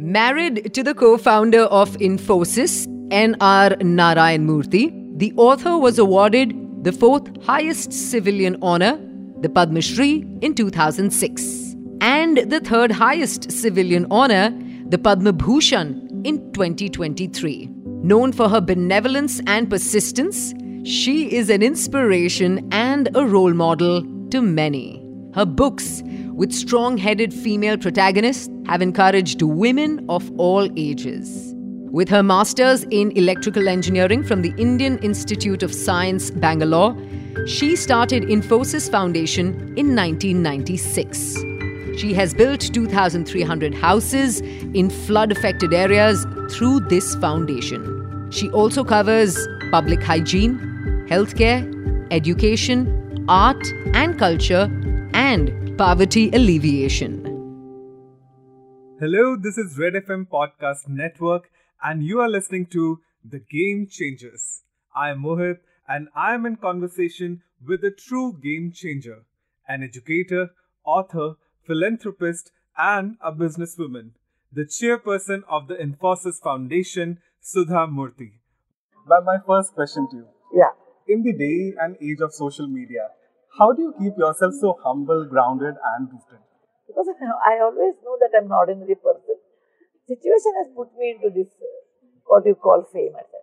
Married to the co founder of Infosys, N.R. Narayan Murthy, the author was awarded the fourth highest civilian honor, the Padma Shri, in 2006, and the third highest civilian honor, the Padma Bhushan, in 2023. Known for her benevolence and persistence, she is an inspiration and a role model to many. Her books, with strong headed female protagonists, have encouraged women of all ages. With her master's in electrical engineering from the Indian Institute of Science, Bangalore, she started Infosys Foundation in 1996. She has built 2,300 houses in flood affected areas through this foundation. She also covers public hygiene, healthcare, education, art and culture, and poverty alleviation. Hello, this is Red FM Podcast Network, and you are listening to The Game Changers. I am Mohit, and I am in conversation with a true game changer, an educator, author, philanthropist, and a businesswoman, the chairperson of the Infosys Foundation, Sudha Murthy. But my first question to you. Yeah. In the day and age of social media, how do you keep yourself so humble, grounded, and rooted? Because I always know that I'm an ordinary person. Situation has put me into this, uh, what you call fame, etc.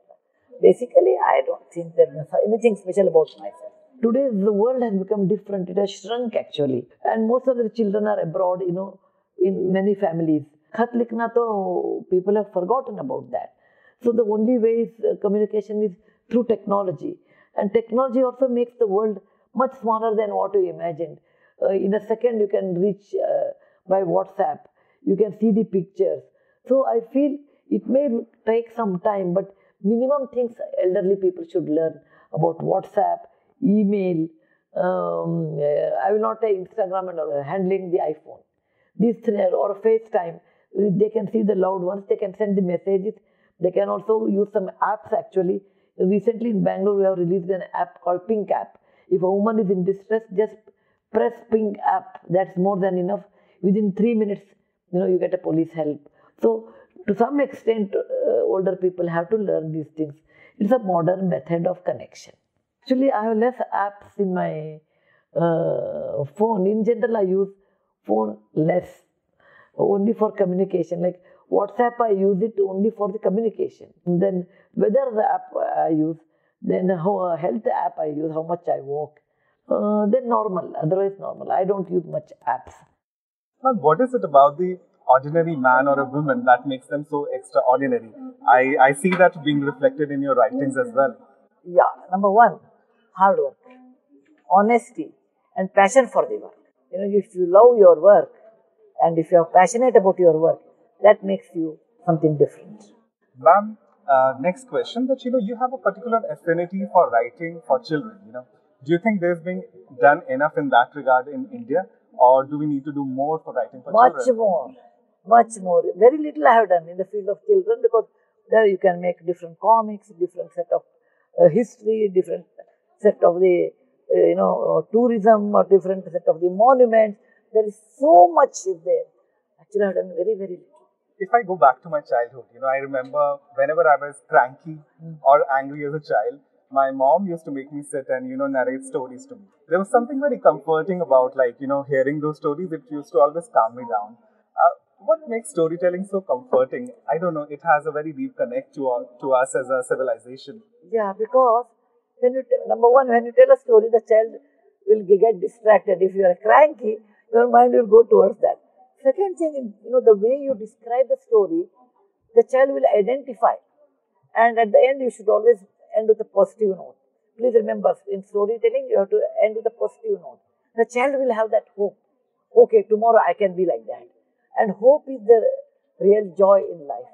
Basically, I don't think there's anything special about myself. Today, the world has become different. It has shrunk actually. And most of the children are abroad, you know, in many families. Khat likhna to people have forgotten about that. So the only way is uh, communication is through technology. And technology also makes the world much smaller than what you imagined. Uh, in a second, you can reach uh, by WhatsApp. You can see the pictures. So I feel it may take some time, but minimum things elderly people should learn about WhatsApp, email. Um, uh, I will not say Instagram and handling the iPhone. These three or FaceTime. They can see the loved ones. They can send the messages. They can also use some apps actually. Recently in Bangalore, we have released an app called Pink App. If a woman is in distress, just press Pink App. That's more than enough. Within three minutes, you know, you get a police help. So, to some extent, uh, older people have to learn these things. It's a modern method of connection. Actually, I have less apps in my uh, phone. In general, I use phone less, only for communication. Like WhatsApp, I use it only for the communication. And then whether the app I use, then how uh, health app I use, how much I walk, uh, then normal. Otherwise, normal. I don't use much apps. But what is it about the ordinary man or a woman that makes them so extraordinary? I, I see that being reflected in your writings as well. Yeah, number one, hard work, honesty, and passion for the work. You know, if you love your work and if you are passionate about your work, that makes you something different. Ma'am, uh, next question that you know you have a particular affinity for writing for children. You know, do you think there's been done enough in that regard in India, or do we need to do more for writing for much children? Much more, much more. Very little I have done in the field of children because there you can make different comics, different set of uh, history, different set of the uh, you know uh, tourism, or different set of the monuments. There is so much is there. Actually, I have done very very little if I go back to my childhood, you know, I remember whenever I was cranky mm. or angry as a child, my mom used to make me sit and, you know, narrate stories to me. There was something very comforting about, like, you know, hearing those stories. It used to always calm me down. Uh, what makes storytelling so comforting? I don't know. It has a very deep connect to, to us as a civilization. Yeah, because when you t- number one, when you tell a story, the child will get distracted. If you are cranky, your mind will go towards that. Second thing, you know, the way you describe the story, the child will identify. And at the end, you should always end with a positive note. Please remember, in storytelling, you have to end with a positive note. The child will have that hope. Okay, tomorrow I can be like that. And hope is the real joy in life.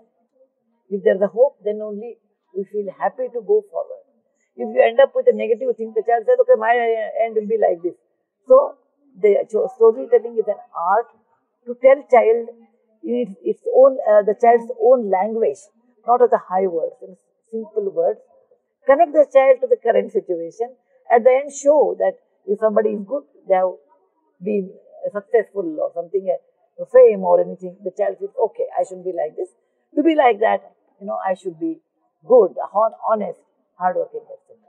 If there's a hope, then only we feel happy to go forward. If you end up with a negative thing, the child says, okay, my end will be like this. So, the storytelling is an art to tell child in its own, uh, the child's own language, not of the high words, in simple words. Connect the child to the current situation. At the end, show that if somebody is good, they have been successful or something, uh, fame or anything, the child feels, okay, I shouldn't be like this. To be like that, you know, I should be good, honest, hardworking, etc.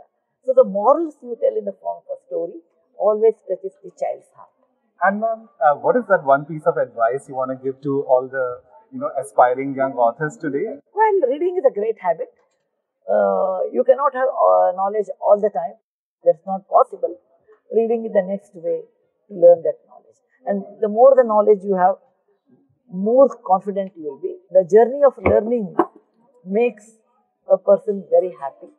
So the morals you tell in the form of a story always touches the child's heart. And ma'am, uh, what is that one piece of advice you want to give to all the you know aspiring young authors today? Well, reading is a great habit. Uh, you cannot have uh, knowledge all the time. That's not possible. Reading is the next way to learn that knowledge. And the more the knowledge you have, more confident you will be. The journey of learning makes a person very happy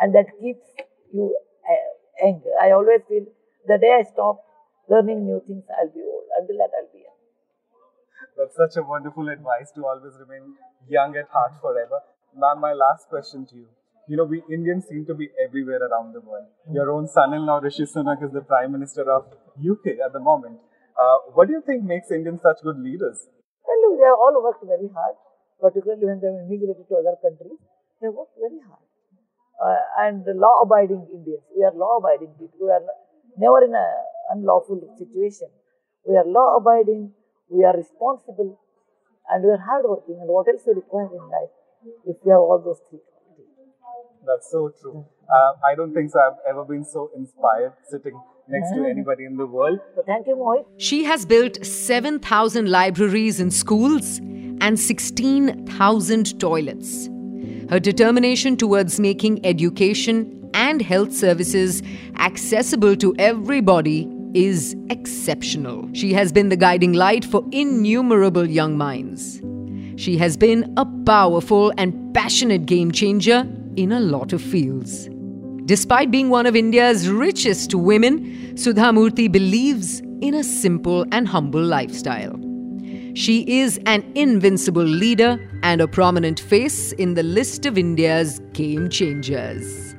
and that keeps you uh, young. I always feel the day I stop learning new things, I'll be old. Until that, I'll be young. That's such a wonderful advice to always remain young at heart forever. Ma'am, my last question to you. You know, we Indians seem to be everywhere around the world. Your own son-in-law Rishi Sunak is the Prime Minister of UK at the moment. Uh, what do you think makes Indians such good leaders? Well, look, they have all worked very hard, particularly when they have immigrated to other countries. They have worked very hard. Uh, and law-abiding Indians. We are law-abiding people. We are never in an unlawful situation. We are law-abiding. We are responsible, and we are hardworking. And what else you require in life if you have all those three? That's so true. Uh, I don't think so. I've ever been so inspired sitting next to anybody in the world. So thank you, Mohit. She has built 7,000 libraries in schools and 16,000 toilets. Her determination towards making education and health services accessible to everybody is exceptional. She has been the guiding light for innumerable young minds. She has been a powerful and passionate game changer in a lot of fields. Despite being one of India's richest women, Sudha Murthy believes in a simple and humble lifestyle. She is an invincible leader and a prominent face in the list of India's game changers.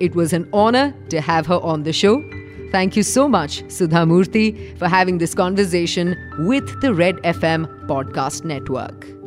It was an honor to have her on the show. Thank you so much, Sudha Murthy, for having this conversation with the Red FM Podcast Network.